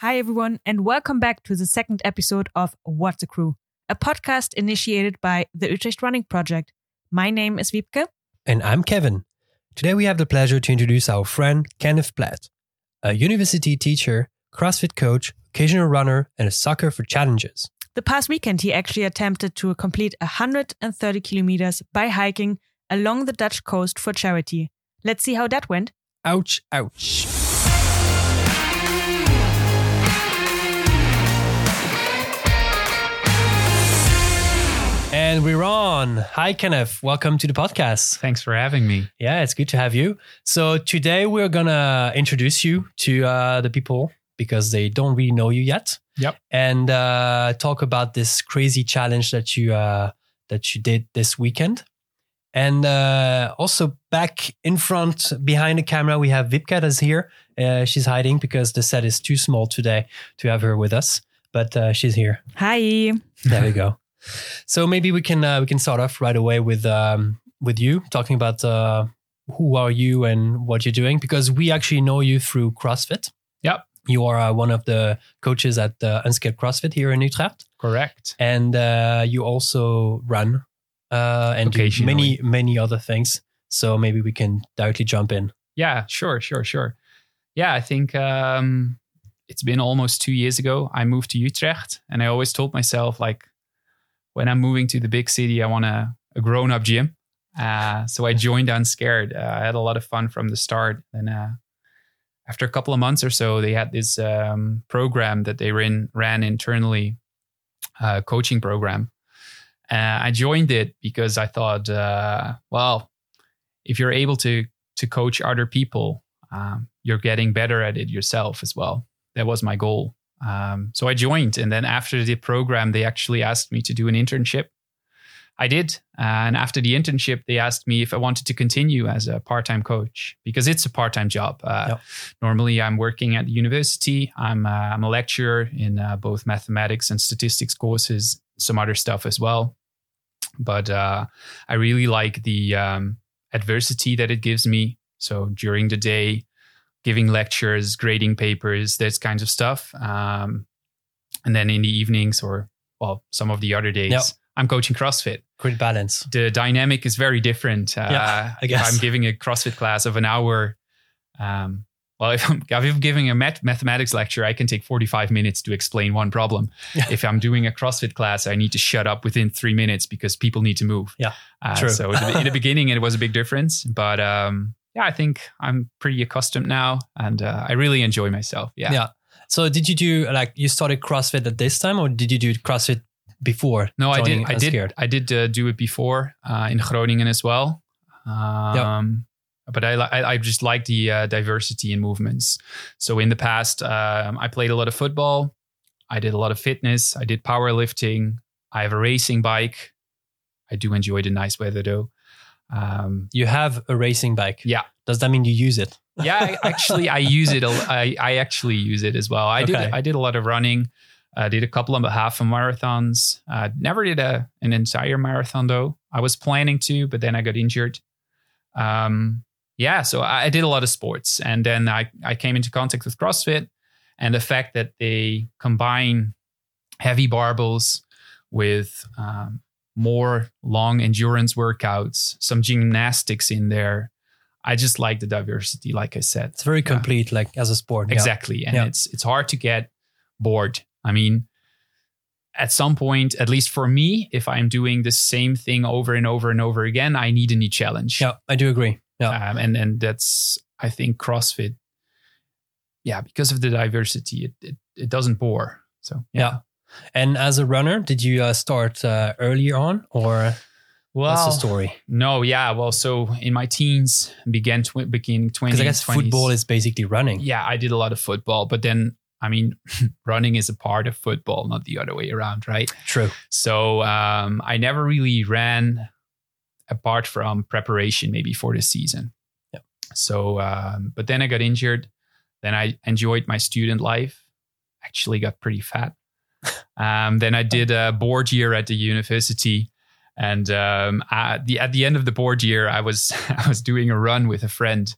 Hi, everyone, and welcome back to the second episode of What's a Crew, a podcast initiated by the Utrecht Running Project. My name is Wiebke. And I'm Kevin. Today we have the pleasure to introduce our friend Kenneth Platt, a university teacher, CrossFit coach, occasional runner, and a sucker for challenges. The past weekend, he actually attempted to complete 130 kilometers by hiking along the Dutch coast for charity. Let's see how that went. Ouch, ouch. And we're on. Hi, Kenneth. Welcome to the podcast. Thanks for having me. Yeah, it's good to have you. So, today we're going to introduce you to uh, the people because they don't really know you yet. Yep. And uh, talk about this crazy challenge that you uh, that you did this weekend. And uh, also back in front, behind the camera, we have Wiebke that's here. Uh, she's hiding because the set is too small today to have her with us, but uh, she's here. Hi. There we go. So maybe we can uh, we can start off right away with um, with you talking about uh, who are you and what you're doing because we actually know you through CrossFit. Yep. You are uh, one of the coaches at uh, Unscared CrossFit here in Utrecht, Correct. and uh, you also run uh, and do many many other things. So maybe we can directly jump in. Yeah, sure, sure, sure. Yeah, I think um, it's been almost two years ago. I moved to Utrecht, and I always told myself, like, when I'm moving to the big city, I want a, a grown up gym. Uh, so I joined Unscared. Uh, I had a lot of fun from the start. And uh, after a couple of months or so, they had this um, program that they ran, ran internally, uh, coaching program. Uh, I joined it because I thought, uh, well, if you're able to to coach other people, um, you're getting better at it yourself as well. That was my goal. Um, so I joined, and then after the program, they actually asked me to do an internship. I did, and after the internship, they asked me if I wanted to continue as a part-time coach because it's a part-time job. Uh, Yep. Normally, I'm working at the university. I'm uh, I'm a lecturer in uh, both mathematics and statistics courses, some other stuff as well. But uh, I really like the um, adversity that it gives me. So during the day, giving lectures, grading papers, that kinds of stuff. Um, and then in the evenings or well, some of the other days, Yep. I'm coaching CrossFit. Great balance. The dynamic is very different. Uh, Yeah, I if guess. I'm giving a CrossFit class of an hour. Um, well, if I'm, if I'm giving a math, mathematics lecture, I can take 45 minutes to explain one problem. if I'm doing a CrossFit class, I need to shut up within three minutes because people need to move. Yeah, Uh, true. So in the, in the beginning, it was a big difference, but um, yeah, I think I'm pretty accustomed now, and uh, I really enjoy myself. Yeah. Yeah. So did you do like you started CrossFit at this time, or did you do CrossFit before? No, I did. I did. Unscared? I did uh, do it before uh, in Groningen as well. Um, But I, I I just like the uh, diversity in movements. So in the past, um, I played a lot of football. I did a lot of fitness. I did powerlifting. I have a racing bike. I do enjoy the nice weather though. Um, You have a racing bike. Yeah. Does that mean you use it? yeah, I, actually, I use it. I, I actually use it as well. I Okay. did. I did a lot of running. I did a couple of half marathons. Uh, never did a an entire marathon though. I was planning to, but then I got injured. Um, yeah, so I, I did a lot of sports, and then I I came into contact with CrossFit, and the fact that they combine heavy barbells with um, more long endurance workouts, some gymnastics in there. I just like the diversity, like I said. It's very Yeah. complete, like as a sport. Yeah. Exactly. And Yeah. it's it's hard to get bored. I mean, at some point, at least for me, if I'm doing the same thing over and over and over again, I need a new challenge. Yeah, I do agree. Yeah. Um, and and that's I think CrossFit. Yeah, because of the diversity, it it, it doesn't bore. So Yeah. And as a runner, did you uh, start uh, earlier on, or Well, what's the story? no, yeah. Well, so in my teens, began tw- beginning twenty. Because I guess football is basically running. yeah, I did a lot of football, but then I mean, running is a part of football, not the other way around, right? True. So um, I never really ran apart from preparation, maybe for the season. Yeah. So, um, but then I got injured. Then I enjoyed my student life. Actually, got pretty fat. Um, then I did a board year at the university, and um, at the at the end of the board year, I was I was doing a run with a friend.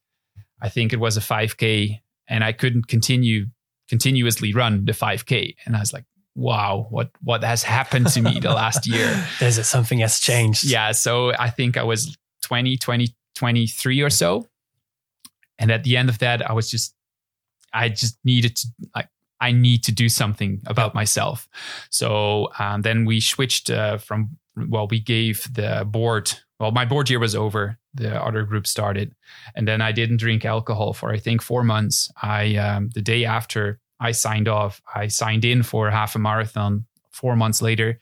I think it was a 5K, and I couldn't continue continuously run the 5K. And I was like, wow, what what has happened to me the last year? There's something has changed. Yeah. So I think I was 20, 20, 23 or so. And at the end of that, I was just, I just needed to like, I need to do something about myself. So um, then we switched uh, from, well, we gave the board, well, my board year was over. The other group started. And then I didn't drink alcohol for, I think, four months. I, um, the day after I signed off, I signed in for half a marathon four months later.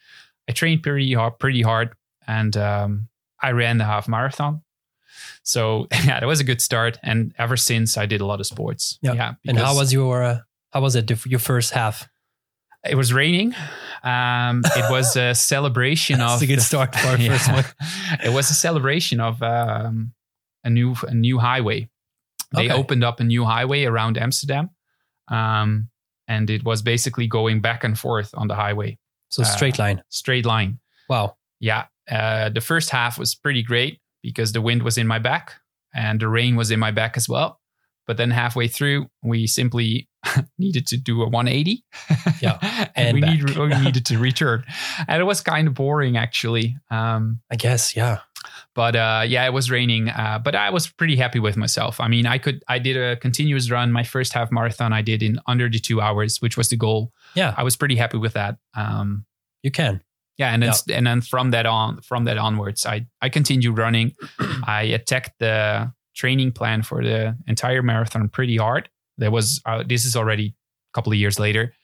I trained pretty hard, pretty hard. And um, I ran the half marathon. So yeah, that was a good start. And ever since, I did a lot of sports. Yeah. Yeah. And how was your uh, how was it your first half? it was raining. Um, it was a celebration of a good start for our Yeah. first one. it was a celebration of um, a new a new highway. They Okay. opened up a new highway around Amsterdam, um, and it was basically going back and forth on the highway, So Uh, straight line. straight line. Wow. Yeah, uh, the first half was pretty great because the wind was in my back and the rain was in my back as well. But then halfway through, we simply needed to do a 180. Yeah, and, and we, need, we needed to return. And it was kind of boring, actually. Um, I guess, yeah. but uh, yeah, it was raining. Uh, but I was pretty happy with myself. I mean, I could, I did a continuous run. My first half marathon, I did in under the two hours, which was the goal. Yeah, I was pretty happy with that. Um, you can. yeah, and then and then from that on, from that onwards, I I continued running. I attacked the training plan for the entire marathon pretty hard. There was uh, this is already a couple of years later.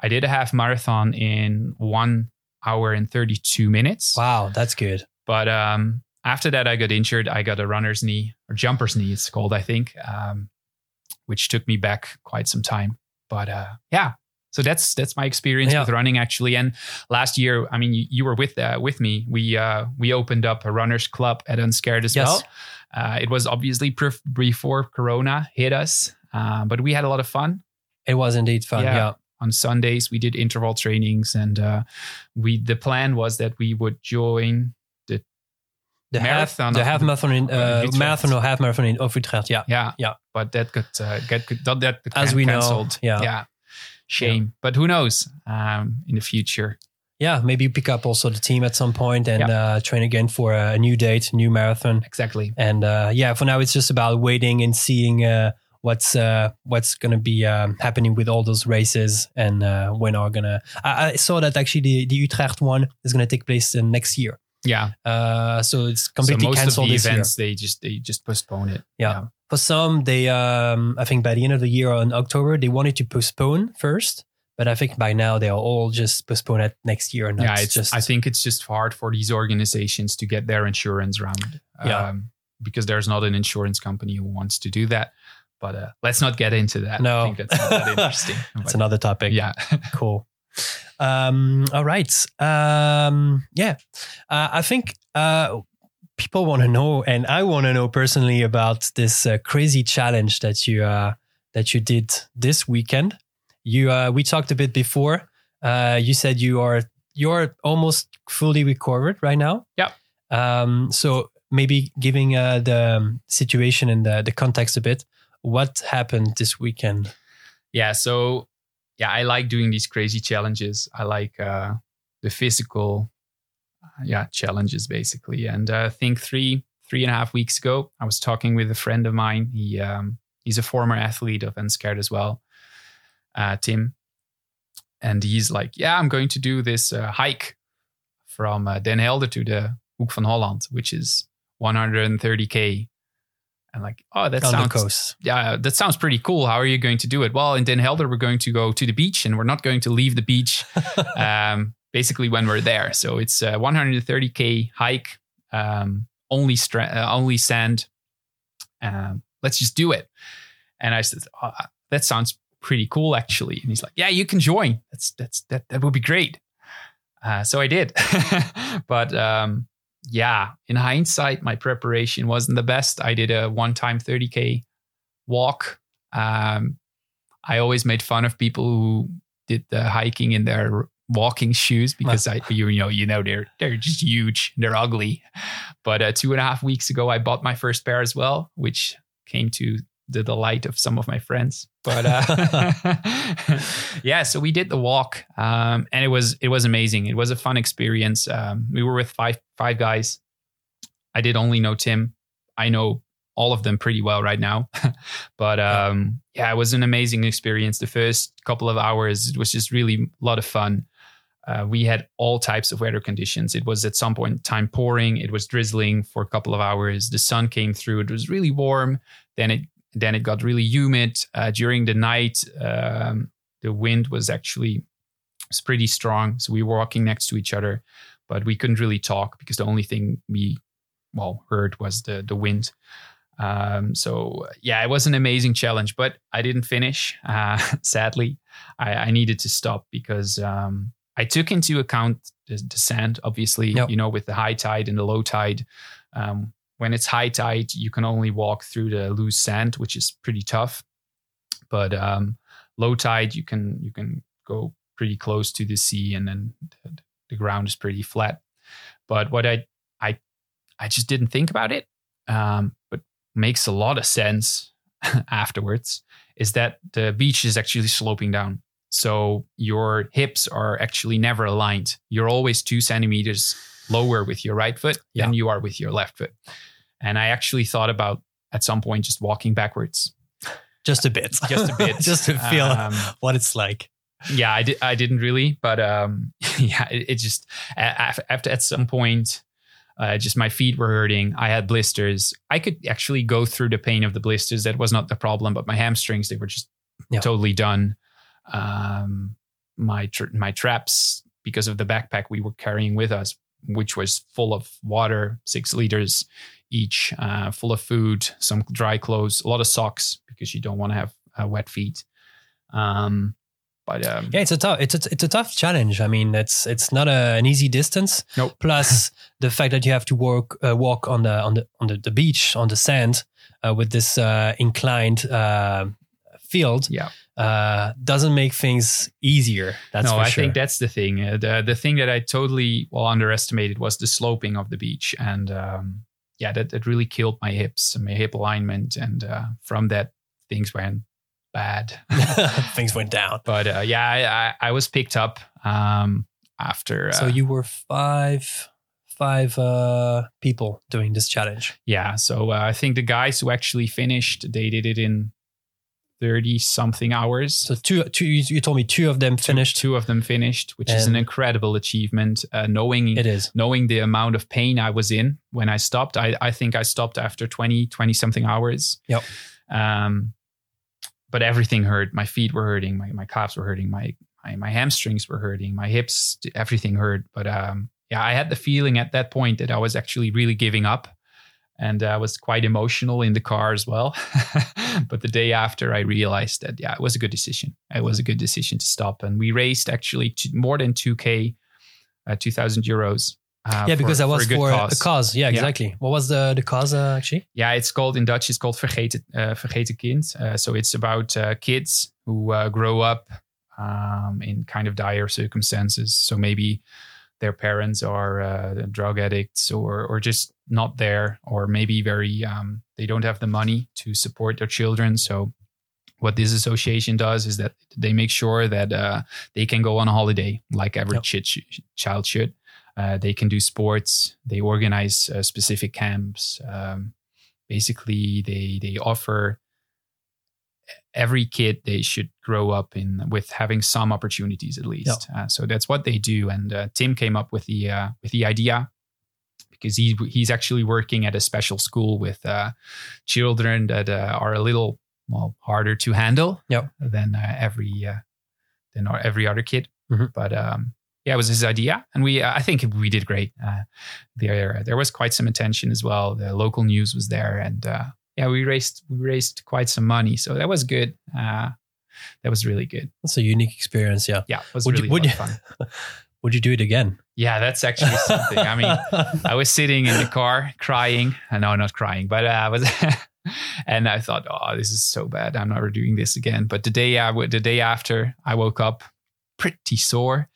I did a half marathon in one hour and thirty two minutes. Wow, that's good. But um, after that, I got injured. I got a runner's knee or jumper's knee, it's called, I think, um, which took me back quite some time. But uh, yeah, so that's that's my experience Yeah. with running actually. And last year, I mean, you, you were with uh, with me. We uh, we opened up a runners club at Unscared as Yes. well. Uh, it was obviously pref- before Corona hit us, uh, but we had a lot of fun It was indeed fun. Yeah. Yeah. on Sundays we did interval trainings and uh, we the plan was that we would join The Marathon half, the half marathon in uh, uh, marathon or half marathon in of Utrecht. Yeah. yeah Yeah. but that got uh, get that, that got As we know, cancelled yeah. yeah shame but who knows um, in the future Yeah. Maybe pick up also the team at some point and Yeah. uh, train again for a new date, new marathon. exactly And uh, yeah, for now it's just about waiting and seeing uh, what's uh, what's gonna be um, happening with all those races and uh, when are gonna. I, I saw that actually the, the Utrecht one is gonna take place uh, next year. yeah Uh, so it's completely so most of cancelled the this year. events they just they just postpone it Yeah. For some, they um, I think by the end of the year in October they wanted to postpone first, but I think by now they are all just postponed at next year. And yeah it's just i think it's just hard for these organizations to get their insurance round Yeah. um, because there's not an insurance company who wants to do that but uh, let's not get into that No. i think that's not that interesting it's another topic. yeah cool. Um, all right. Um, yeah, uh, I think uh, people want to know, and I want to know personally about this uh, crazy challenge that you uh, that you did this weekend. You uh, we talked a bit before. Uh, you said you are you're almost fully recovered right now. Yep. Um, so maybe giving uh, the situation and the, the context a bit. What happened this weekend? yeah so yeah i like doing these crazy challenges. I like uh the physical uh, yeah challenges basically. And uh, i think three three and a half weeks ago i was talking with a friend of mine. He um he's a former athlete of unscared as well uh tim. And he's like yeah i'm going to do this uh, hike from uh, den helder to the hoek van holland which is 130k and like oh that sounds coast. yeah, that sounds pretty cool. How are you going to do it? Well, in Den Helder, we're going to go to the beach and we're not going to leave the beach um, basically when we're there. So it's a 130K hike, um, only, stra- uh, only sand. Um, let's just do it. And I said, oh, that sounds pretty cool, actually. And he's like, yeah, you can join. That's, that's, that, that would be great. Uh, so I did. but, um, yeah, in hindsight, my preparation wasn't the best. I did a one time 30K walk. Um, I always made fun of people who did the hiking in their walking shoes because I, you, you know, you know, they're, they're just huge. They're ugly. But uh, two and a half weeks ago, I bought my first pair as well, which came to the delight of some of my friends. But uh, yeah, so we did the walk, um, and it was it was amazing. It was a fun experience. Um, we were with five five guys. I did only know Tim. I know all of them pretty well right now. but um, yeah, it was an amazing experience. The first couple of hours, it was just really a lot of fun. Uh, we had all types of weather conditions. It was at some point in time pouring. It was drizzling for a couple of hours. The sun came through. It was really warm. Then it then it got really humid. Uh, during the night, um, the wind was actually was pretty strong. So we were walking next to each other, but we couldn't really talk because the only thing we well heard was the the wind. Um, so yeah, it was an amazing challenge, but I didn't finish. Uh, sadly, I, I, needed to stop because um, I took into account the, the sand. Obviously, yep. you know, with the high tide and the low tide. Um, when it's high tide, you can only walk through the loose sand, which is pretty tough. But um, low tide, you can you can go pretty close to the sea, and then the, the ground is pretty flat. But what I I I just didn't think about it. Um, but makes a lot of sense afterwards is that the beach is actually sloping down. So your hips are actually never aligned. You're always two centimeters lower with your right foot yeah. than you are with your left foot. And I actually thought about at some point just walking backwards. Just a bit. Just a bit. just to feel um, what it's like. Yeah, I, did, I didn't really, but um, yeah, it, it just, after at some point, uh, just my feet were hurting. I had blisters. I could actually go through the pain of the blisters. That was not the problem, but my hamstrings they were just yeah. totally done. Um, my tra- my traps because of the backpack we were carrying with us, which was full of water, six liters each, uh, full of food, some dry clothes, a lot of socks because you don't want to have uh, wet feet. Um, but um, yeah, it's a tough it's a, it's a tough challenge. I mean, it's it's not a, an easy distance. Nope. Plus the fact that you have to work uh, walk on the on the on the, the beach on the sand uh, with this uh, inclined uh, field. Yeah. Uh, doesn't make things easier. That's no, I sure. think that's the thing. Uh, the the thing that I totally well underestimated was the sloping of the beach, and um, yeah, that that really killed my hips, my hip alignment, and from that things went bad. Things went down. But uh, yeah, I, I, I, was picked up um, after. Uh, so you were five five uh, people doing this challenge. Yeah. So uh, I think the guys who actually finished, they did it in 30 something hours. So two, two you told me two of them finished. Two, two of them finished, which and is an incredible achievement. Uh, knowing it is knowing the amount of pain I was in when I stopped. I, I think I stopped after 20, 20 something hours. Yep. Um, but everything hurt. My feet were hurting. My, my calves were hurting. My, my, my hamstrings were hurting. My hips, everything hurt. But um, yeah, I had the feeling at that point that I was actually really giving up. And I was quite emotional in the car as well. but the day after, I realized that, yeah, it was a good decision. It was a good decision to stop. And we raised actually more than 2K, uh, 2,000 euros uh, yeah, because for, that was for, a, for cause. a cause. Yeah, exactly. Yeah. What was the the cause uh, actually? Yeah, it's called in Dutch. It's called vergeten uh, vergeten kind. Uh, so it's about uh, kids who uh, grow up um, in kind of dire circumstances. So maybe their parents are uh, drug addicts or or just not there, or maybe very um, they don't have the money to support their children. So what this association does is that they make sure that uh, they can go on a holiday like every yep. ch- child should. Uh, they can do sports. They organize uh, specific camps. Um, basically, they they offer every kid they should grow up in with having some opportunities at least. Uh, so that's what they do. And uh, Tim came up with the uh, with the idea because he he's actually working at a special school with uh, children that are a little well harder to handle yep. than every than every other kid. Mm-hmm. But um, yeah, it was his idea, and we uh, I think we did great. Uh, there there was quite some attention as well. The local news was there, and uh, yeah, we raised we raised quite some money, so that was good. Uh, that was really good. That's a unique experience. Yeah, yeah, it was would really you, would you, fun. would you do it again? Yeah, that's actually something. I mean, I was sitting in the car crying. Uh, no, not crying, but uh, I was. and I thought, oh, this is so bad. I'm never doing this again. But the day I, the day after, I woke up pretty sore.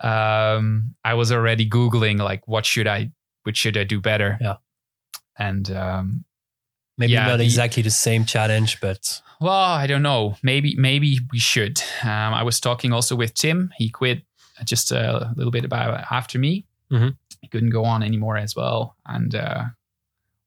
Um, I was already googling like what should I, what should I do better? Yeah, and um, Maybe Yeah, not the- exactly the same challenge, but Well, I don't know. Maybe maybe we should. Um, I was talking also with Tim. He quit just a little bit about after me. Mhm. He couldn't go on anymore as well. And uh,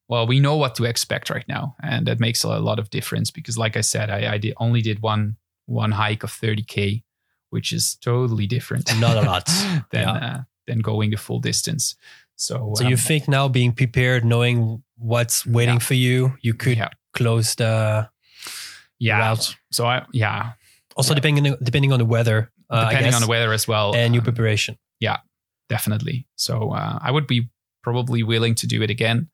well, we know what to expect right now, and that makes a lot of difference because, like I said, I, I did, only did one one hike of 30k, which is totally different. not a lot. than Yeah. uh, than going the full distance. So, So you um, think now being prepared, knowing what's waiting Yeah. for you, you could Yeah. close the yeah. route. So I yeah, Also depending depending on the weather, uh, depending on the weather as well, and your preparation. Yeah, definitely. So uh, I would be probably willing to do it again,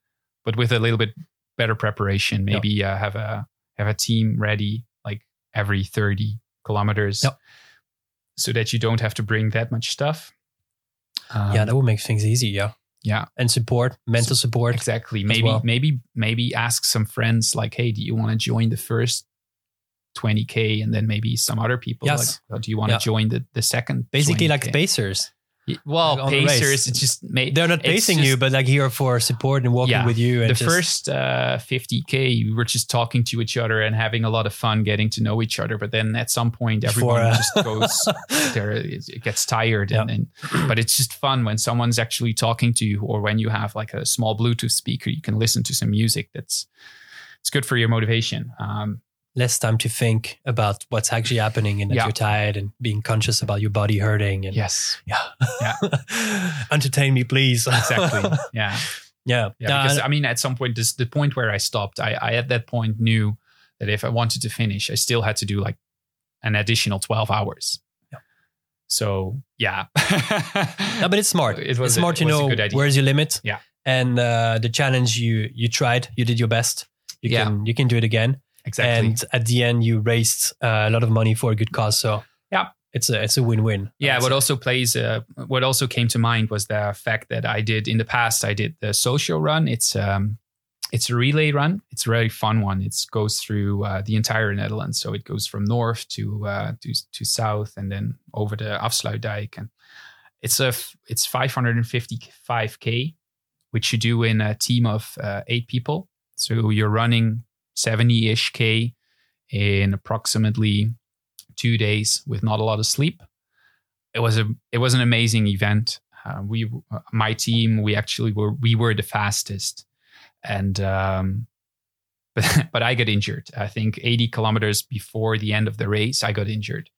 but with a little bit better preparation. Maybe uh, have a have a team ready like every thirty kilometers, Yeah. so that you don't have to bring that much stuff. Um, yeah, that would make things easy. Yeah, yeah, and support, mental support. exactly. Maybe well. maybe maybe ask some friends like, hey, do you want to join the first? 20k and then maybe some other people Yes. like, oh, do you want to Yeah. join the, the second Basically, like 20K? pacers. Well, Like on the race. Pacers, it's just made. They're not pacing just- you, but like here for support and walking Yeah. with you. And The just, first uh, 50k, we were just talking to each other and having a lot of fun, getting to know each other. But then at some point, everyone uh, just goes there. It it gets tired, and, and but it's just fun when someone's actually talking to you, or when you have like a small Bluetooth speaker, you can listen to some music. That's it's good for your motivation. Um, less time to think about what's actually happening and that Yeah. you're tired and being conscious about your body hurting and yes, yeah, Yeah. entertain me, please. exactly. yeah. yeah, Yeah, Uh, because I mean, at some point, this the point where I stopped, I, I at that point knew that if I wanted to finish, I still had to do like an additional twelve hours. Yeah. So yeah, no, but it's smart. It was it's a- smart it to know where's your limit. Yeah. and uh, the challenge you you tried, you did your best. You Yeah. can you can do it again. Exactly. And at the end, you raised uh, a lot of money for a good cause. So Yeah. it's a it's a win win. yeah, what also plays, uh, what also came to mind was the fact that I did in the past. I did the social run. It's um, it's a relay run. It's a really fun one. It goes through uh, the entire Netherlands. So it goes from north to uh, to to south, and then over the Afsluitdijk. And it's a f- it's 555k, which you do in a team of uh, eight people. So you're running 70 ish k in approximately two days with not a lot of sleep. It was a it was an amazing event. Uh, we my team we actually were we were the fastest, and um, but but I got injured. I think 80 kilometers before the end of the race, I got injured.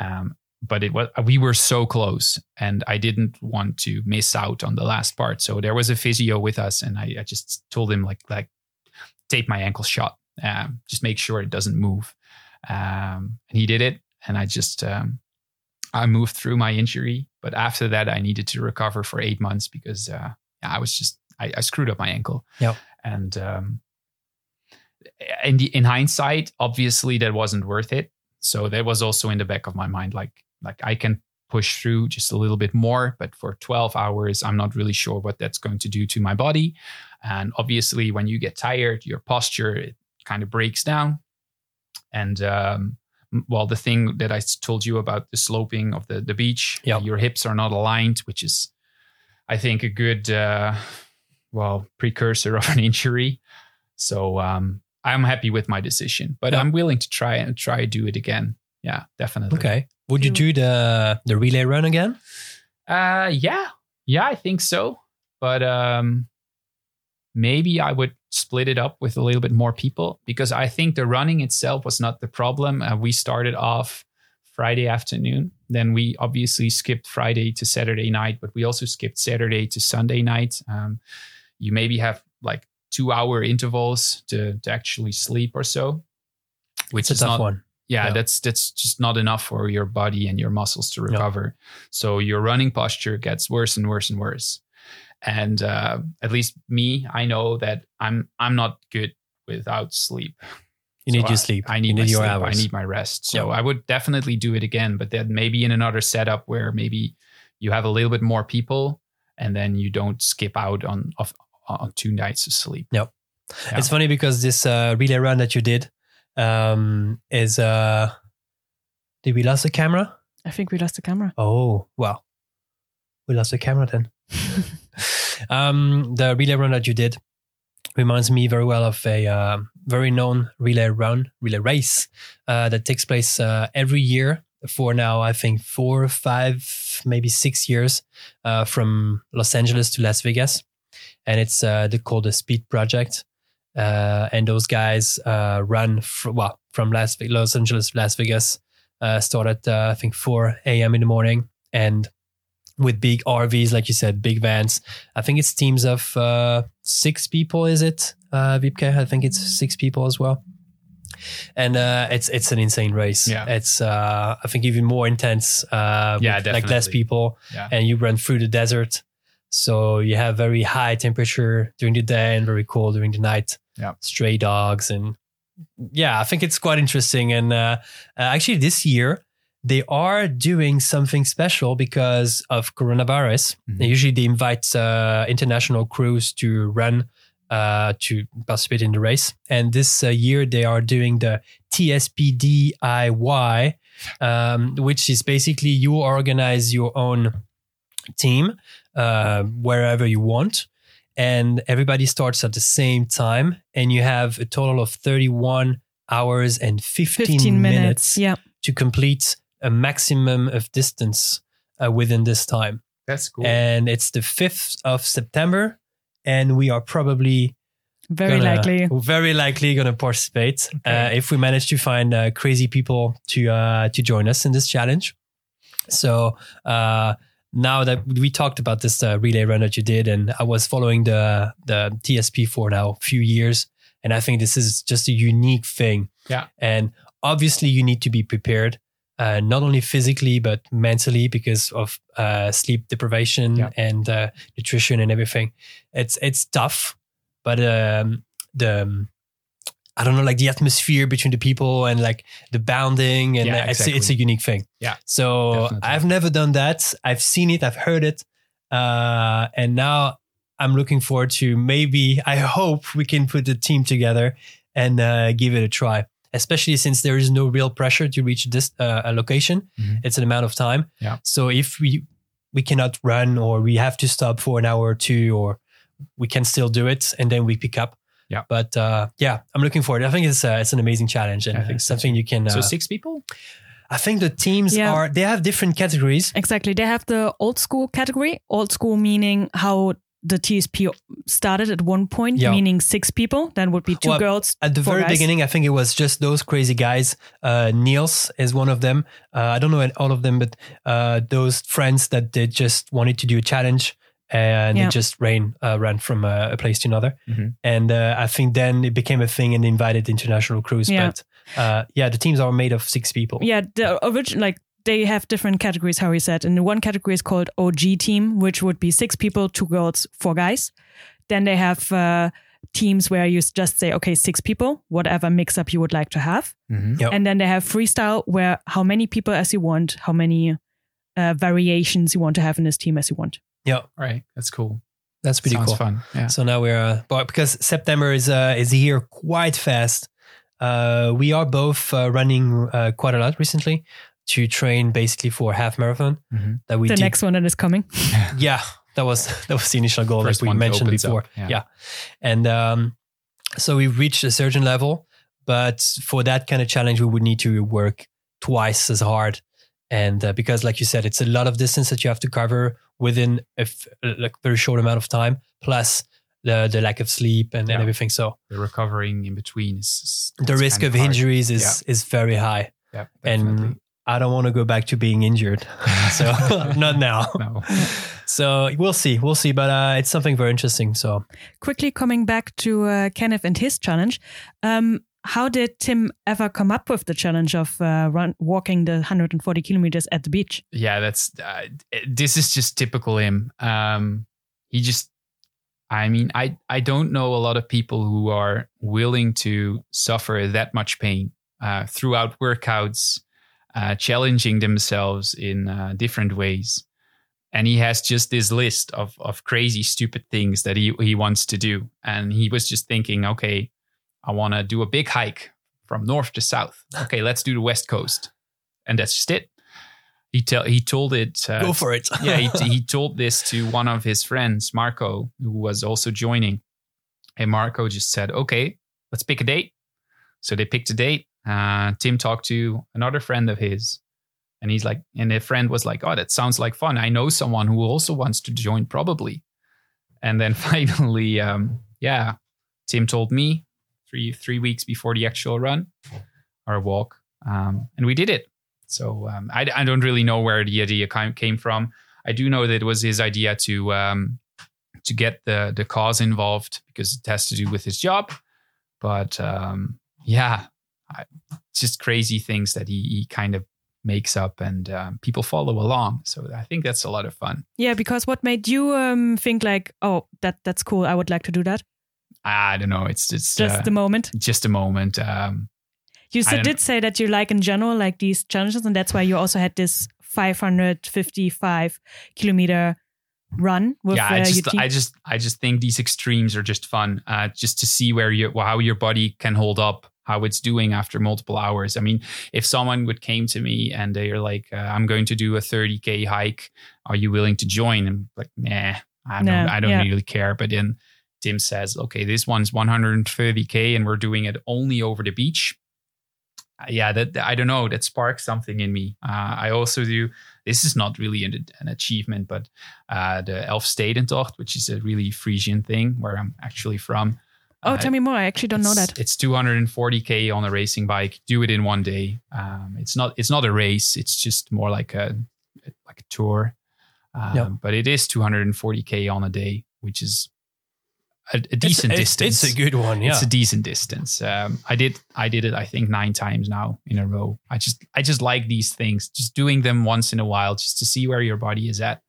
Um, but it was we were so close, and I didn't want to miss out on the last part. So there was a physio with us, and I, I just told him like like tape my ankle shot, um, just make sure it doesn't move. Um, and he did it, and I just um, I moved through my injury. But after that, I needed to recover for eight months because uh, I was just I, I screwed up my ankle. Yep. And um, in the in hindsight, obviously that wasn't worth it. So that was also in the back of my mind, like like I can push through just a little bit more, but for 12 hours, I'm not really sure what that's going to do to my body. And obviously, when you get tired, your posture it kind of breaks down. And um, well, the thing that I told you about the sloping of the the beach, Yeah. your hips are not aligned, which is, I think, a good uh, well precursor of an injury. So um, I'm happy with my decision, but Yeah. I'm willing to try and try do it again. Yeah, definitely. Okay. Would you do the the relay run again? Uh, yeah, yeah, I think so. But um, maybe I would split it up with a little bit more people because I think the running itself was not the problem. Uh, we started off Friday afternoon, then we obviously skipped Friday to Saturday night, but we also skipped Saturday to Sunday night. Um, you maybe have like two hour intervals to to actually sleep or so, which It's a is tough not one. Yeah, Yeah. that's that's just not enough for your body and your muscles to recover. So your running posture gets worse and worse and worse. And uh, at least me, I know that I'm I'm not good without sleep. You need So your sleep. I need, you my need your sleep. hours. I need my rest. So Yeah. I would definitely do it again, but then maybe in another setup where maybe you have a little bit more people, and then you don't skip out on of on two nights of sleep. Yep. Yeah. It's funny because this uh, relay run that you did um, is. Uh, did we lose the camera? I think we lost the camera. Oh, well, we lost the camera then. um, the relay run that you did reminds me very well of a uh, very known relay run, relay race uh, that takes place uh, every year for now, I think four, five, maybe six years uh, from Los Angeles to Las Vegas. And it's uh, called the Speed Project. Uh, and those guys uh, run fr- well, from Las Ve- Los Angeles to Las Vegas, uh, start at, uh, I think, 4 a.m. in the morning. And with big RVs, like you said, big vans. I think it's teams of uh, six people, is it, uh, Wiebke? I think it's six people as well and uh, it's it's an insane race. Yeah. It's uh, I think even more intense. Uh, Yeah, with, like less people, Yeah. and you run through the desert, so you have very high temperature during the day and very cold during the night. Yeah. stray dogs and yeah, I think it's quite interesting. And uh, uh, actually, this year they are doing something special because of coronavirus. Mhm. Usually, they invite uh, international crews to run uh, to participate in the race. And this uh, year, they are doing the TSPDIY, um, which is basically you organize your own team uh, wherever you want. And everybody starts at the same time. And you have a total of 31 hours and 15, 15 minutes. minutes Yeah. to complete a maximum of distance uh, within this time. That's cool. And it's the 5th of September. And we are probably Very gonna- likely. very likely going to participate uh, if we manage to find uh, crazy people to uh, to join us in this challenge. So uh, now that we talked about this uh, relay run that you did, and I was following the the TSP for now a few years, and I think this is just a unique thing. Yeah. and obviously you need to be prepared. Uh, not only physically but mentally because of uh, sleep deprivation Yeah. and uh, nutrition and everything. It's it's tough, but um, the um, I don't know, like the atmosphere between the people and like the bounding, and Yeah, it's it's a unique thing. Yeah, So definitely. I've never done that. I've seen it. I've heard it, uh, and now I'm looking forward to maybe. I hope we can put the team together and uh, give it a try. Especially since there is no real pressure to reach this uh, a location. Mhm. It's an amount of time. Yeah. So if we we cannot run or we have to stop for an hour or two or we can still do it and then we pick up. Yeah. But uh, yeah, I'm looking forward. I think it's uh, it's an amazing challenge and I think so something you can. Uh, so six people? I think the teams Yeah. are they have different categories. Exactly. They have the old school category. Old school meaning how the TSP started at one point, Yeah. meaning six people. Then would be two Well, girls. At the four very guys. beginning, I think it was just those crazy guys. Uh, Niels is one of them. Uh, I don't know all of them, but uh, those friends that they just wanted to do a challenge and Yeah. they just ran uh, ran from a, a place to another. Mhm. And uh, I think then it became a thing and invited international crews. Yeah. But uh, yeah, the teams are made of six people. Yeah, the original like they have different categories. How he said, and one category is called OG team, which would be six people, two girls, four guys. Then they have uh, teams where you just say, okay, six people, whatever mix up you would like to have. Mm-hmm. Yep. And then they have freestyle, where how many people as you want, how many uh, variations you want to have in this team as you want. Yeah, Right. That's cool. that's pretty Sounds cool. fun. Yeah. So now we're uh, but because September is uh, is here quite fast. Uh, we are both uh, running uh, quite a lot recently to train basically for half marathon Mhm. that we the did. next one that is coming. yeah, that was that was the initial goal, First like we mentioned before. yeah. yeah, and um, so we reached a certain level, but for that kind of challenge, we would need to work twice as hard. And uh, because, like you said, it's a lot of distance that you have to cover within a f- like very short amount of time, plus the the lack of sleep and, and everything. So The recovering in between is, is the risk kind of hard. injuries is is very high, Yeah. and. I don't want to go back to being injured. so not now. no. So we'll see, we'll see. But uh, it's something very interesting. So Quickly coming back to uh, Kenneth and his challenge. Um, how did Tim ever come up with the challenge of uh, run, walking the 140 kilometers at the beach? yeah that's uh, this is just typical him. Um he just i mean i i don't know a lot of people who are willing to suffer that much pain uh, throughout workouts uh, challenging themselves in uh, different ways. And he has just this list of of crazy stupid things that he he wants to do. And he was just thinking okay i want to do a big hike from north to south okay let's do the west coast and that's just it he tell he told it uh, go for it. yeah, he, he told this to one of his friends, Marco, who was also joining. And Marco just said, okay, let's pick a date. So they picked a date. Uh, Tim talked to another friend of his, and he's like, and the friend was like, oh, that sounds like fun. I know someone who also wants to join, probably. And then finally, um, yeah, Tim told me three three weeks before the actual run or walk, um, and we did it. So um, I, I don't really know where the idea came from. I do know that it was his idea to um, to get the the cause involved because it has to do with his job. But um, yeah, I, just crazy things that he, he kind of makes up and um, people follow along. So I think that's a lot of fun. Yeah, because what made you um, think like, oh, that that's cool. I would like to do that. I don't know. It's it's just uh, the moment. Just a moment. Um, you did say that you like in general like these challenges, and that's why you also had this 555 kilometer run with yeah I just, I just i just think these extremes are just fun uh, just to see where you how your body can hold up how it's doing after multiple hours i mean if someone would came to me and they're like uh, i'm going to do a 30k hike are you willing to join and like nah i don't no, i don't yeah. really care but then tim says okay this one's 130k and we're doing it only over the beach yeah that i don't know that sparks something in me uh, i also do this is not really an, an achievement, but uh, the Elfstedentocht, which is a really Frisian thing where I'm actually from. Oh, uh, tell me more. I actually don't know that. It's 240k on a racing bike. Do it in one day. Um, it's not. It's not a race. It's just more like a like a tour. Um, yep. But it is 240k on a day, which is a, a decent it's, distance. It's a good one. Yeah, it's a decent distance. Um, I did I did it I think nine times now in a row. I just I just like these things. Just doing them once in a while, just to see where your body is at,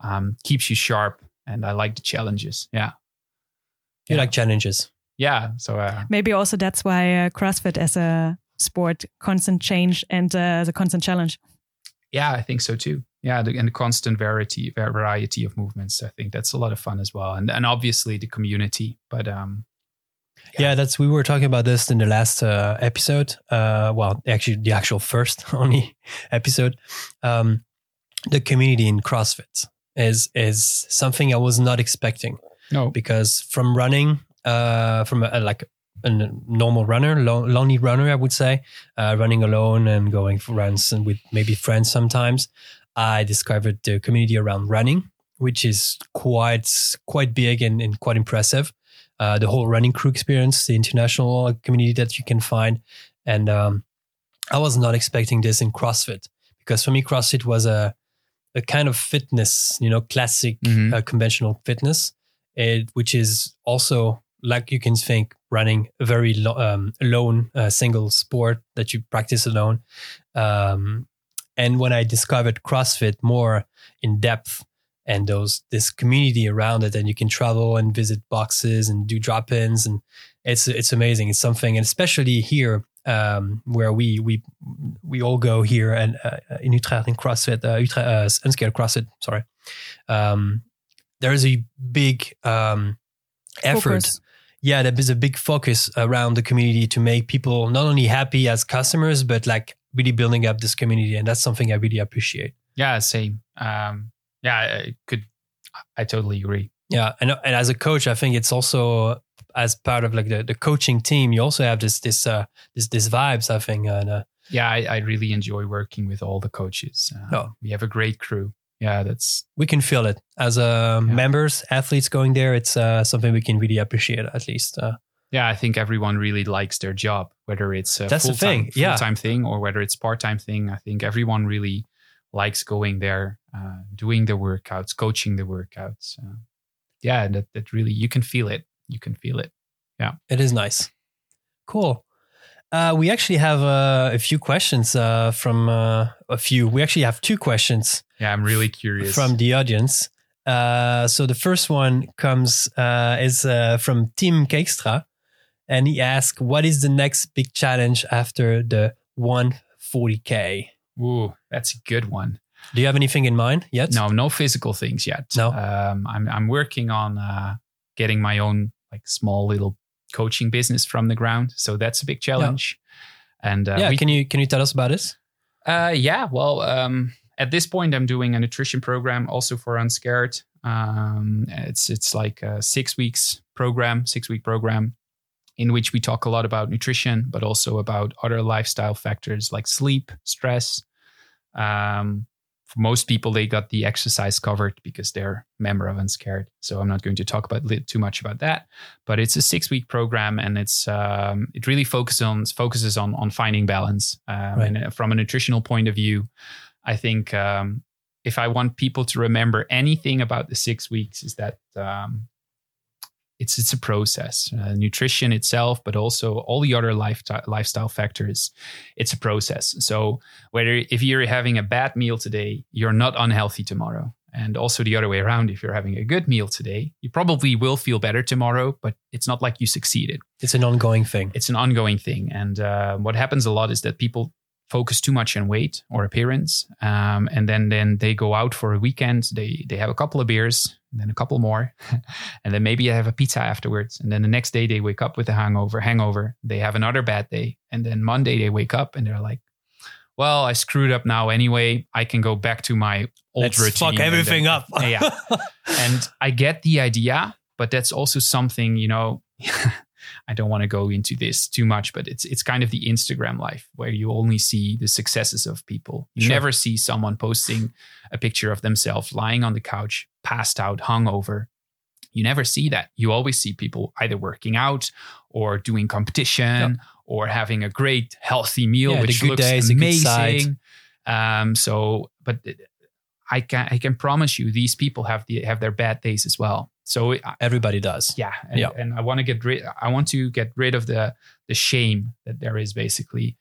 um, keeps you sharp. And I like the challenges. Yeah, you yeah. like challenges. Yeah. So uh, maybe also that's why uh, CrossFit as a sport, constant change and uh, the constant challenge. Yeah, I think so too yeah, the, and the constant variety variety of movements. I think that's a lot of fun as well, and and obviously the community. But um, yeah. yeah that's we were talking about this in the last uh, episode. Uh, well, actually, the actual first only episode. Um, the community in CrossFit is is something I was not expecting. No, because from running, uh, from a, like a normal runner, lonely runner, I would say, uh, running alone and going for runs and with maybe friends sometimes. I discovered the community around running, which is quite quite big and, and quite impressive. Uh, the whole running crew experience, the international community that you can find, and um, I was not expecting this in CrossFit because for me CrossFit was a a kind of fitness, you know, classic mm-hmm. uh, conventional fitness, it, which is also like you can think running a very lo- um, alone uh, single sport that you practice alone um, and when I discovered CrossFit more in depth and those this community around it, and you can travel and visit boxes and do drop-ins, and it's it's amazing. It's something, and especially here um, where we we we all go here and uh, in Utrecht in CrossFit, uh, Utrecht, uh, Unscared CrossFit. Sorry, um, there is a big um, effort. Focus. Yeah, there is a big focus around the community to make people not only happy as customers, but like really building up this community, and that's something I really appreciate. Yeah, same. Um, yeah, I could. I totally agree. Yeah, and and as a coach, I think it's also as part of like the, the coaching team, you also have this this uh this this vibes. I think and. Uh, yeah, I, I, really enjoy working with all the coaches. Uh, oh. We have a great crew. Yeah, that's we can feel it as uh, yeah. members, athletes going there. It's uh, something we can really appreciate at least. Uh, yeah, I think everyone really likes their job, whether it's a That's full-time, thing. Yeah. full-time thing or whether it's part-time thing. I think everyone really likes going there, uh, doing the workouts, coaching the workouts. Uh, yeah, that, that really, you can feel it. You can feel it. Yeah. It is nice. Cool. Uh, we actually have uh, a few questions uh, from uh, a few. We actually have two questions. Yeah, I'm really curious. From the audience. Uh, so the first one comes uh, is from Tim Kekstra and he asked, "What is the next big challenge after the 140k?" Ooh, that's a good one. Do you have anything in mind yet? No, no physical things yet. No, um, I'm I'm working on uh, getting my own like small little coaching business from the ground. So that's a big challenge. Yeah. And uh, yeah, we, can you can you tell us about this? Uh, yeah, well, um, at this point, I'm doing a nutrition program also for Unscared. Um, it's it's like a six weeks program, six week program, in which we talk a lot about nutrition, but also about other lifestyle factors like sleep, stress. Um, for most people, they got the exercise covered because they're member of Unscared. So I'm not going to talk about too much about that. But it's a six week program, and it's um, it really focuses on focuses on on finding balance. Um, right. And from a nutritional point of view, I think um, if I want people to remember anything about the six weeks, is that um, it's it's a process. Uh, nutrition itself, but also all the other lifestyle lifestyle factors. It's a process. So whether if you're having a bad meal today, you're not unhealthy tomorrow. And also the other way around, if you're having a good meal today, you probably will feel better tomorrow, but it's not like you succeeded. It's an ongoing thing. It's an ongoing thing. And uh, what happens a lot is that people focus too much on weight or appearance, um, and then then they go out for a weekend. They they have a couple of beers, and then a couple more, and then maybe I have a pizza afterwards. And then the next day they wake up with a hangover. Hangover. They have another bad day, and then Monday they wake up and they're like, "Well, I screwed up now anyway. I can go back to my old Let's routine." Fuck everything then, up. yeah, and I get the idea, but that's also something you know. I don't want to go into this too much, but it's it's kind of the Instagram life where you only see the successes of people. You sure. never see someone posting a picture of themselves lying on the couch, passed out, hungover. You never see that. You always see people either working out or doing competition yep. or having a great healthy meal, yeah, which looks days, amazing. Um, so, but I can I can promise you, these people have the have their bad days as well. So everybody does. Yeah, and, yeah. and I want to get rid. I want to get rid of the the shame that there is basically.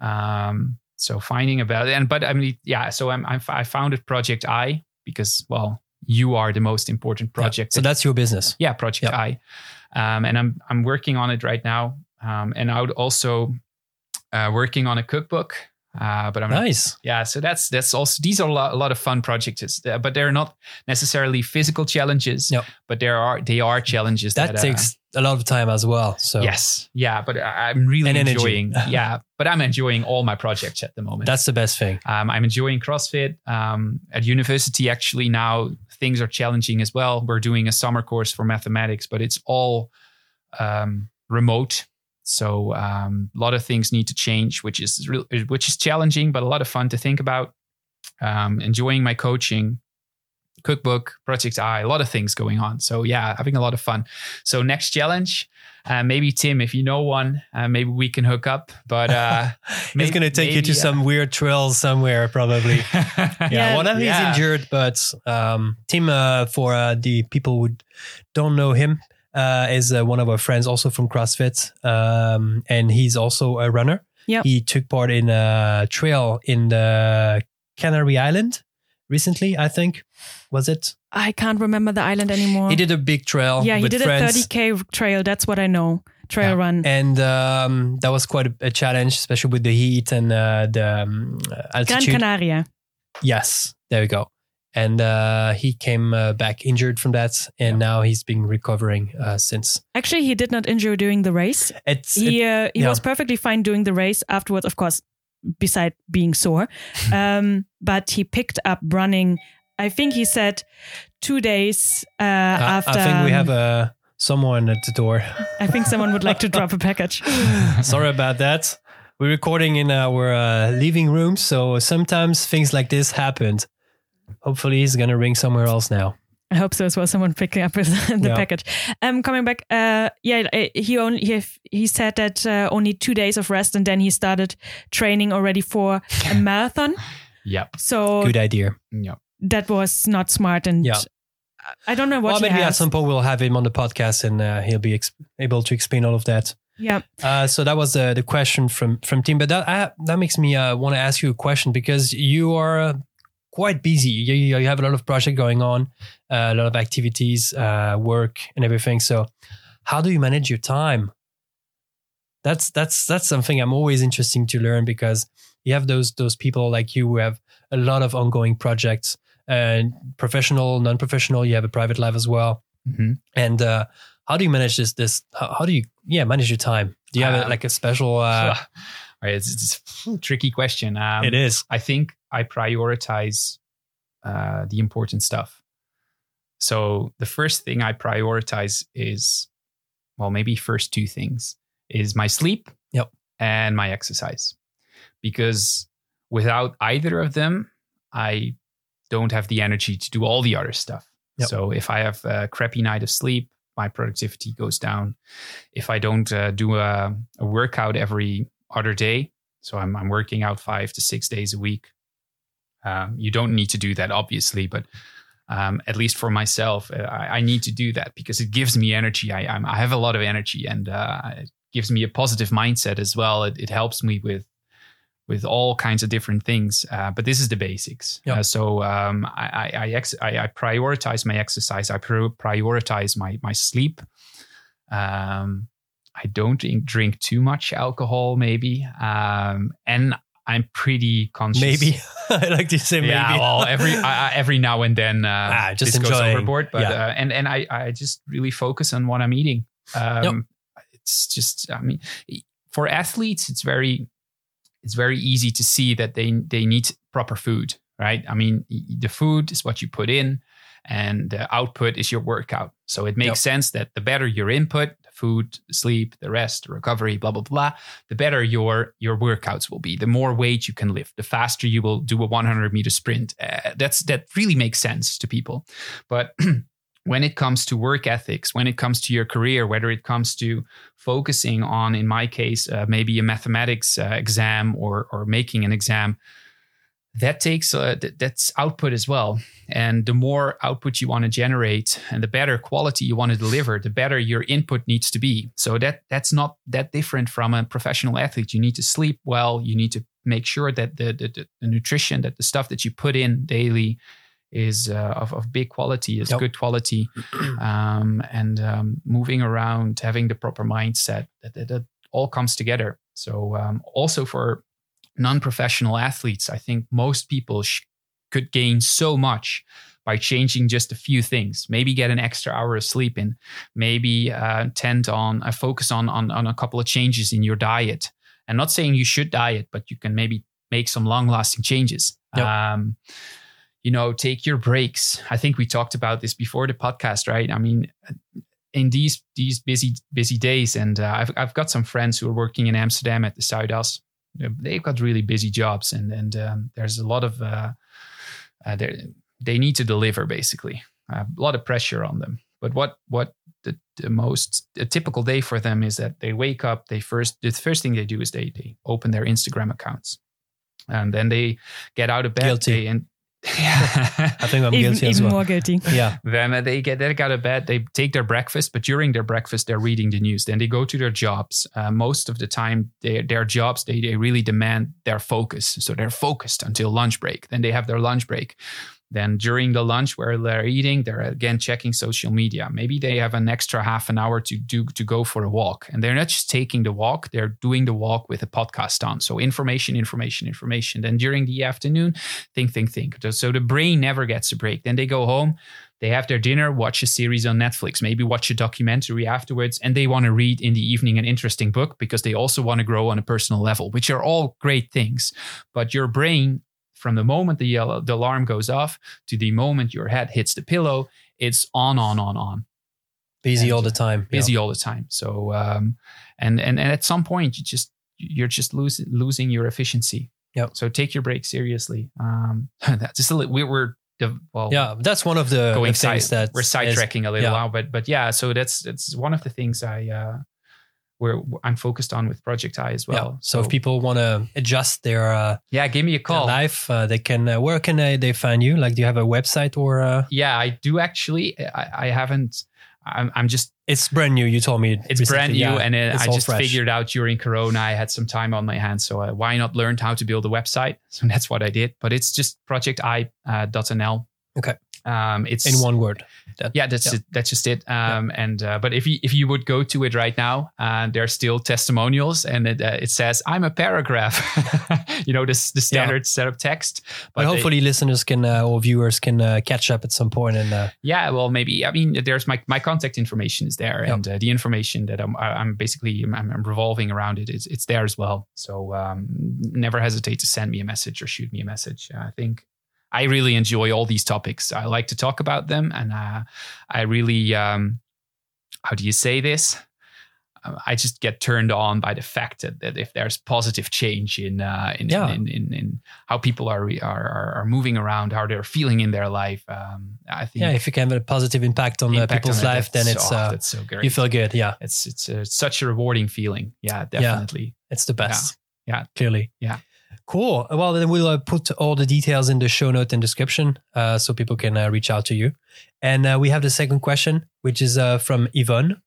Um, so finding about it, and but I mean, yeah. So I'm, I'm I founded Project I because well, you are the most important project. Yeah. So that, that's your business. Yeah, Project yeah. I, um, and I'm I'm working on it right now. Um, and I would also uh, working on a cookbook uh, but I'm nice. yeah, so that's that's also these are a lot, a lot of fun projects, but they're not necessarily physical challenges. Yep. but there are they are challenges that, that uh, takes uh, a lot of time as well. So yes, yeah, but I'm really and enjoying. yeah, but I'm enjoying all my projects at the moment. That's the best thing. Um, I'm enjoying CrossFit um, at university. Actually, now things are challenging as well. We're doing a summer course for mathematics, but it's all um, remote so um, a lot of things need to change, which is real, which is challenging, but a lot of fun to think about. Um, enjoying my coaching, cookbook, Project I, a lot of things going on. So yeah, having a lot of fun. So next challenge, uh, maybe Tim, if you know one, uh, maybe we can hook up. But uh, he's going to take maybe, you to some weird trails somewhere, probably. yeah, yeah, one of yeah. he's injured, but um, Tim, uh, for uh, the people who don't know him, uh, is uh, one of our friends also from CrossFit, um, and he's also a runner. Yeah, he took part in a trail in the Canary Island recently. I think was it. I can't remember the island anymore. He did a big trail. Yeah, he did friends. a 30k trail. That's what I know. Trail yeah. run, and um, that was quite a, a, challenge, especially with the heat and uh, the um, altitude. Gran Canaria. Yes, there we go and uh, he came uh, back injured from that, and yeah. now he's been recovering uh, since. Actually, he did not injure during the race. It's, he uh, he yeah. was perfectly fine doing the race afterwards, of course, beside being sore. um, but he picked up running. I think he said two days uh, after. I think we have a uh, someone at the door. I think someone would like to drop a package. Sorry about that. We're recording in our uh, living room, so sometimes things like this happened. Hopefully, he's going to ring somewhere else now. I hope so as well. Someone picking up the yeah. package. Um, coming back, uh, yeah, uh, he only he, he said that uh, only two days of rest, and then he started training already for a marathon. Yep. So good idea. Yep. That was not smart, and yeah. I don't know what. Well, maybe has. at some point we'll have him on the podcast, and uh, he'll be able to explain all of that. Yeah. Uh, so that was the the question from from Tim, but that I, that makes me uh, want to ask you a question because you are quite busy. You, you have a lot of project going on, uh, a lot of activities, uh, work, and everything. So, how do you manage your time? That's that's that's something I'm always interesting to learn because you have those those people like you who have a lot of ongoing projects and professional, non-professional. You have a private life as well, mm-hmm. and uh, how do you manage this? This how, how, do you yeah manage your time? Do you have a, um, like a special? Uh, Right, it's, it's a tricky question. Um, it is. I think I prioritize uh, the important stuff. So the first thing I prioritize is, well, maybe first two things is my sleep Yep. and my exercise. Because without either of them, I don't have the energy to do all the other stuff. Yep. So if I have a crappy night of sleep, my productivity goes down. If I don't uh, do a, a workout every other day, so I'm, I'm working out five to six days a week. Um, you don't need to do that, obviously, but um, at least for myself, uh, I, I, need to do that because it gives me energy. I, I'm, i have a lot of energy, and uh, it gives me a positive mindset as well. It, it, helps me with with all kinds of different things. Uh, but this is the basics. Yep. Uh, so um, I, I, ex- I, prioritize my exercise. I prioritize my my sleep. Um, I don't drink, drink too much alcohol, maybe. Um, and I'm pretty conscious. Maybe I like to say maybe. Yeah, well, every every now and then, uh, ah, just this goes overboard. But yeah. uh, and and I I just really focus on what I'm eating. Um. It's just I mean, for athletes, it's very it's very easy to see that they they need proper food, right? I mean, the food is what you put in, and the output is your workout. So it makes yep. sense that the better your input, food, sleep, the rest, recovery, blah blah blah, the better your your workouts will be. The more weight you can lift, the faster you will do a 100 meter sprint. Uh, that's that really makes sense to people, but. when it comes to work ethics, when it comes to your career, whether it comes to focusing on, in my case, uh, maybe a mathematics uh, exam or or making an exam, that takes uh, th- that's output as well. And the more output you want to generate and the better quality you want to deliver the better your input needs to be. So that that's not that different from a professional athlete. You need to sleep well. You need to make sure that the the, the nutrition that the stuff that you put in daily is uh, of, of big quality is Yep. good quality. Um, and um, moving around having the proper mindset that, that, that all comes together. So um, also for non-professional athletes i think most people sh- could gain so much by changing just a few things. Maybe get an extra hour of sleep in maybe uh, tend on a focus on, on on a couple of changes in your diet. And not saying you should diet but you can maybe make some long lasting changes. Yep. um, you know take your breaks. I think we talked about this before the podcast right? I mean in these these busy busy days and uh, I've, I've got some friends who are working in amsterdam at the Zuidas they've got really busy jobs and and um, there's a lot of uh, uh, they need to deliver basically a lot of pressure on them but what what the, the most a typical day for them is that they wake up they first the first thing they do is they they open their instagram accounts and then they get out of bed Guilty. they, and yeah I think I'm even guilty as even well. more guilty. Yeah. then uh, they get they get out of bed, they take their breakfast, but during their breakfast they're reading the news. Then they go to their jobs. Uh, most of the time, they, their jobs they they really demand their focus, so they're focused until lunch break. Then they have their lunch break. Then during the lunch where they're eating, they're again checking social media. Maybe they have an extra half an hour to do to go for a walk, and they're not just taking the walk; they're doing the walk with a podcast on. So information, information, information. Then during the afternoon, think, think, think. So the brain never gets a break. Then they go home, they have their dinner, watch a series on Netflix, maybe watch a documentary afterwards, and they want to read in the evening an interesting book because they also want to grow on a personal level, which are all great things. But your brain, from the moment the, yellow, the alarm goes off to the moment your head hits the pillow, it's on, on, on, on Busy And all the time. Yeah. busy all the time. So um, and and and at some point you just you're just losing losing your efficiency. Yep. So take your break seriously. Um, that's just a little, we we're well Yeah, that's one of the, going the things side, that we're is- sidetracking a little yeah. while, but but yeah. So that's that's one of the things I uh, where I'm focused on with Project I as well. yeah. So, if people want to adjust their, uh, yeah, give me a call. life, uh, they can. Uh, where can they, they find you? Like, do you have a website or? Uh, Yeah, I do actually. I, I haven't. I'm, I'm just it's brand new. You told me it's recently, brand new yeah. and uh, It's i just fresh. figured out during corona i had some time on my hands so uh, why not learn how to build a website so that's what i did but it's just projecti.nl Okay. Um, it's In one word. That- yeah, that's Yeah. It, that's just it. Um, And uh, but if you if you would go to it right now, uh, there are still testimonials, and it uh, it says I'm a paragraph. you know, this the standard set of text. But they- hopefully, listeners can uh, or viewers can uh, catch up at some point and uh, yeah, well, maybe. I mean, there's my my contact information is there, and uh, the information that I'm I'm basically I'm, I'm revolving around it is it's there as well. So um, never hesitate to send me a message or shoot me a message. I think I really enjoy all these topics. I like to talk about them, and uh, I really um, how do you say this? Uh, I just get turned on by the fact that, that if there's positive change in uh, in, Yeah. in, in, in how people are, are are moving around, how they're feeling in their life, um, I think yeah, if you can have a positive impact on uh, impact people's on it, life, then it's oh, uh, that's so great. you feel good. Yeah, it's it's uh, such a rewarding feeling. Yeah, definitely. it's the best. Yeah. clearly. Yeah. Cool. Well, then we'll uh, put all the details in the show note and description uh, so people can uh, reach out to you. And uh, we have the second question, which is uh, from Yvonne,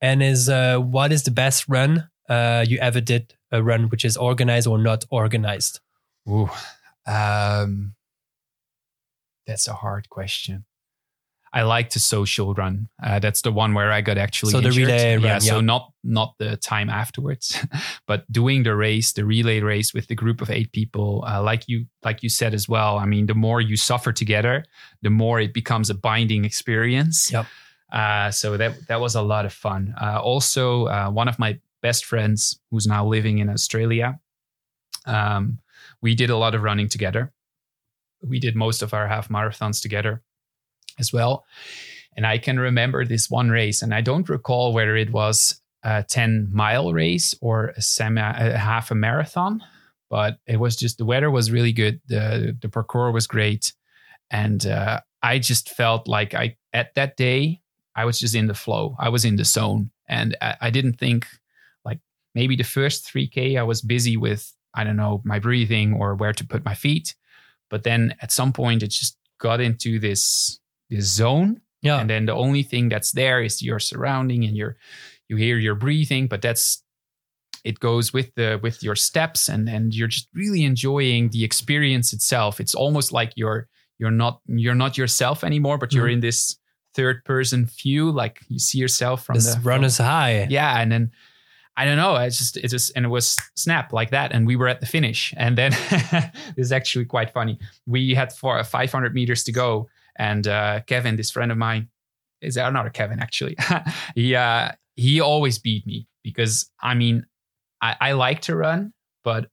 and is uh, what is the best run you ever did? A run which is organized or not organized? Ooh, um, that's a hard question. I like the social run. Uh, that's the one where I got actually So the injured. relay run, yeah, So yeah. not not the time afterwards, but doing the race, the relay race with the group of eight people, uh, like you like you said as well. I mean, the more you suffer together, the more it becomes a binding experience. Yep. Uh, so that that was a lot of fun. Uh, also, uh, one of my best friends, who's now living in Australia, um, we did a lot of running together. We did most of our half marathons together as well. And I can remember this one race, and I don't recall whether it was a 10 mile race or a semi, a half a marathon, but it was just the weather was really good. The, the parkour was great. And uh, I just felt like I, at that day, I was just in the flow. I was in the zone. And I, I didn't think like maybe the first 3K, I was busy with, I don't know, my breathing or where to put my feet. But then at some point, it just got into this this zone Yeah. and then the only thing that's there is your surrounding and your you hear your breathing but that's it goes with the with your steps and and you're just really enjoying the experience itself it's almost like you're you're not you're not yourself anymore but you're Mhm. in this third person view like you see yourself from this the runner's high. yeah and then i don't know it's just it just and it was snap like that and we were at the finish and then this is actually quite funny we had for 500 meters to go and uh, kevin this friend of mine is another kevin actually he uh, he always beat me because i mean I, I like to run but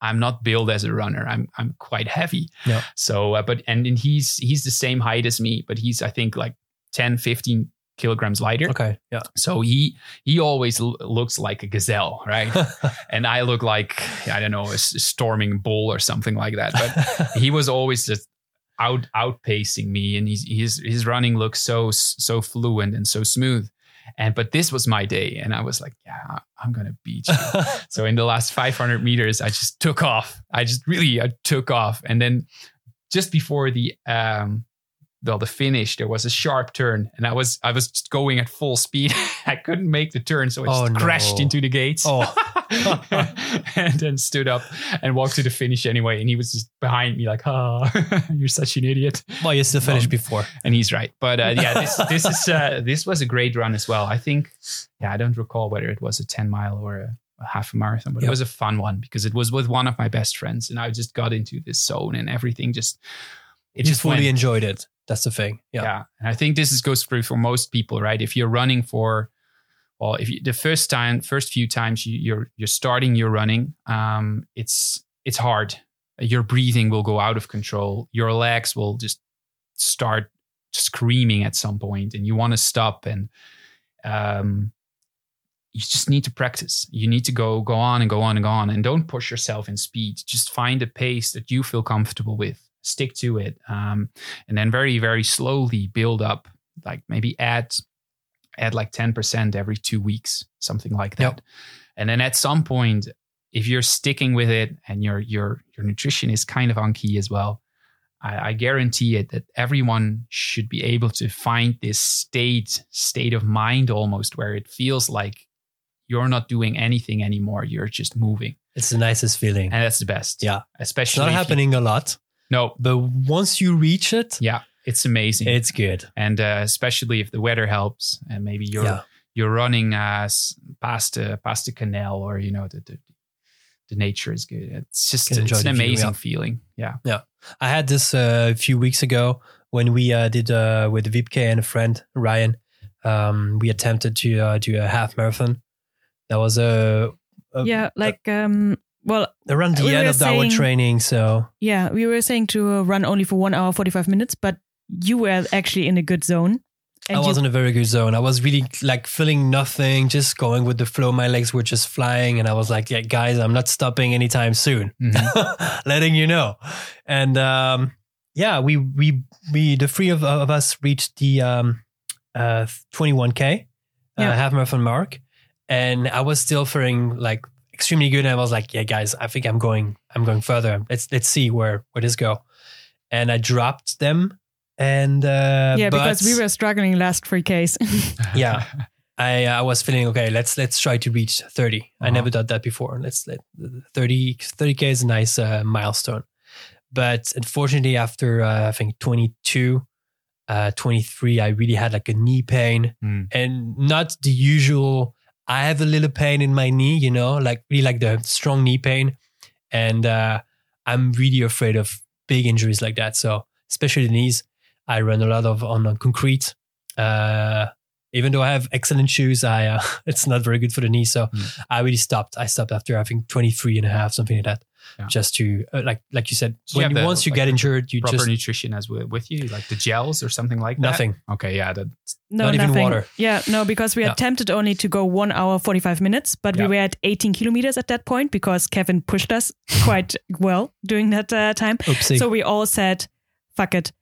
i'm not built as a runner i'm i'm quite heavy Yeah. so uh, but and, and he's he's the same height as me but he's i think like 10 15 kilograms lighter Okay. Yeah. so he he always l- looks like a gazelle, right? and I look like I don't know a s- storming bull or something like that. But he was always just out outpacing me, and he's, his his running looks so so fluent and so smooth. And but this was my day, and I was like, yeah, I'm gonna beat you. so in the last 500 meters, I just took off. I just really I took off, and then just before the um well the finish there was a sharp turn and i was i was just going at full speed i couldn't make the turn so i Oh, just crashed no. into the gates oh, and then stood up and walked to the finish anyway and he was just behind me like ah you're such an idiot well, you still finished Um, before. and he's right but uh, yeah this this is uh, this was a great run as well i think yeah i don't recall whether it was a 10 mile or a, a half a marathon but Yep. it was a fun one because it was with one of my best friends and i just got into this zone and everything just it you just fully went enjoyed it. That's the thing. Yeah. yeah. And I think this is, goes through for most people, right? If you're running for, well, if you, the first time, first few times you, you're you're starting your running, um, it's it's hard. Your breathing will go out of control. Your legs will just start screaming at some point, and you want to stop. And um, you just need to practice. You need to go go on and go on and go on, and don't push yourself in speed. Just find a pace that you feel comfortable with. Stick to it. Um, and then very very slowly build up like maybe add add like 10% every two weeks something like that Yep. and then at some point if you're sticking with it and your your your nutrition is kind of on key as well I, I guarantee it that everyone should be able to find this state state of mind almost where it feels like you're not doing anything anymore you're just moving It's the nicest feeling. and that's the best Yeah. It's especially not if you- happening a lot, no but once you reach it, Yeah. It's amazing. It's good. and uh, especially if the weather helps and maybe you're Yeah. you're running uh, past the past the canal or you know the the, the nature is good. It's just it's an the view, amazing yeah. feeling. Yeah. Yeah. I had this uh, a few weeks ago when we uh, did uh, with Wiebke and a friend Ryan. Um, we attempted to uh, do a half marathon. That was a, a yeah, like um, well, around the we end were of our saying- training. So yeah, we were saying to uh, run only for one hour forty five minutes, but you were actually in a good zone. I was in a very good zone. I was really like feeling nothing, just going with the flow. My legs were just flying, and I was like, "Yeah, guys, I'm not stopping anytime soon." Mhm. Letting you know, and um, yeah, we we we the three of, of us reached the um, uh, 21k uh, half marathon mark, and I was still feeling like extremely good. And I was like, "Yeah, guys, I think I'm going. I'm going further. Let's let's see where where this go." And I dropped them, and uh, yeah, because we were struggling last three Ks. Yeah. I I was feeling okay. Let's let's try to reach 30. I Uh-huh. never done that before. Let's let 30 30k is a nice uh, milestone. But unfortunately, after uh, I think 22, uh, 23, I really had like a knee pain Mm. and not the usual. I have a little pain in my knee, you know, like really like the strong knee pain, and uh, I'm really afraid of big injuries like that. So especially the knees, I run a lot of on, on concrete. Uh, even though I have excellent shoes, I uh, it's not very good for the knee. So Mm. I really stopped. I stopped after I think 23 and a half, something like that. Yeah. Just to uh, like like you said, Do you when have the, once you like, get injured, you Proper just nutrition as with, with you, like the gels or something like that. nothing. Okay, yeah, that No, Not even water. Yeah, no, because we Yeah. attempted only to go one hour, 45 minutes, but Yeah. we were at 18 kilometers at that point because Kevin pushed us quite well during that uh, time. Oopsie. So we all said, fuck it.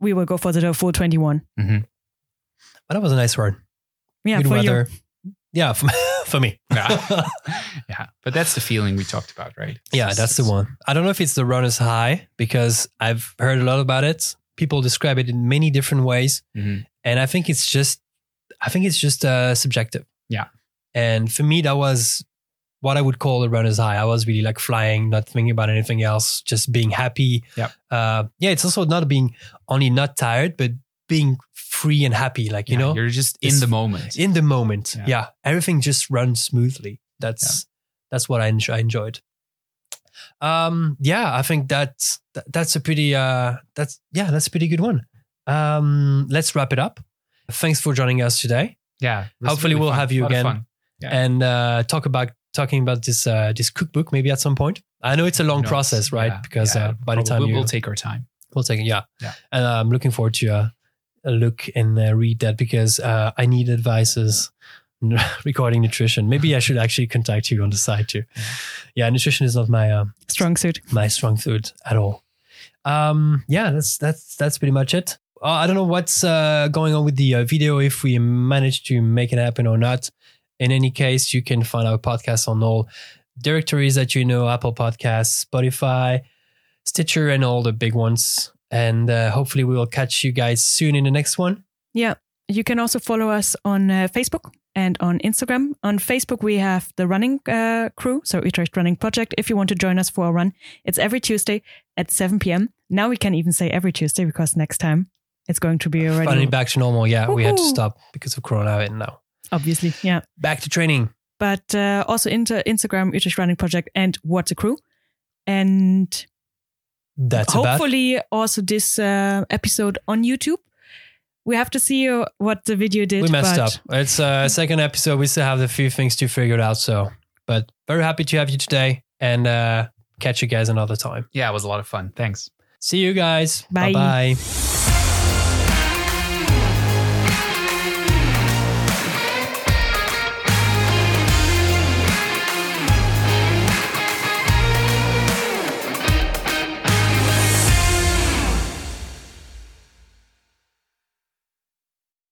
We will go for the full 21. but that was a nice run. Yeah, good for weather. Yeah, for, for me. Yeah. yeah, but that's the feeling we talked about, right? Yeah, that's the one. I don't know if it's the runner's high because I've heard a lot about it. People describe it in many different ways, Mhm. and I think it's just, I think it's just uh, subjective. Yeah. And for me, that was what I would call a runner's high. I was really like flying, not thinking about anything else, just being happy. Yep. Uh, yeah, it's also not being only not tired, but being free and happy. Like you Yeah, know, you're just in the moment. in the moment. Yeah. Yeah. everything just runs smoothly. That's that's what I, enjoy, I enjoyed. Um, yeah, I think that's that, that's a pretty uh that's yeah that's a pretty good one. Um, let's wrap it up. Thanks for joining us today yeah. Hopefully really we'll fun. have you A lot of again. And uh, talk about talking about this uh, this cookbook maybe at some point. I know it's a long process, right? Yeah, because yeah, uh, by the time we'll, you we'll take our time. We'll take it. Yeah. Yeah. And uh, I'm looking forward to uh, look and uh, read that because uh, I need advices regarding nutrition. Maybe I should actually contact you on the side too. Yeah, nutrition is not my uh, Strong suit. my strong suit at all. Um, yeah, that's that's that's pretty much it. Uh, I don't know what's uh, going on with the uh, video if we manage to make it happen or not. In any case, you can find our podcast on all directories that you know: Apple Podcasts, Spotify, Stitcher, and all the big ones. And uh, hopefully, we will catch you guys soon in the next one. Yeah. You can also follow us on uh, Facebook and on Instagram. On Facebook, we have the running uh, crew, so Utrecht Running Project. If you want to join us for a run, it's every Tuesday at 7 p.m. Now we can even say every Tuesday because next time it's going to be already, Finally, back to normal. Yeah, we had to stop because of Corona, and now obviously. Yeah. back to training. But uh, also into Instagram, Utrecht Running Project and What's a Crew. And That's about. hopefully also this uh, episode on YouTube. We have to see uh, what the video did. we messed but up. It's a second episode. We still have a few things to figure out. So, but very happy to have you today and uh, catch you guys another time. Yeah, it was a lot of fun. Thanks. See you guys. Bye. Bye bye.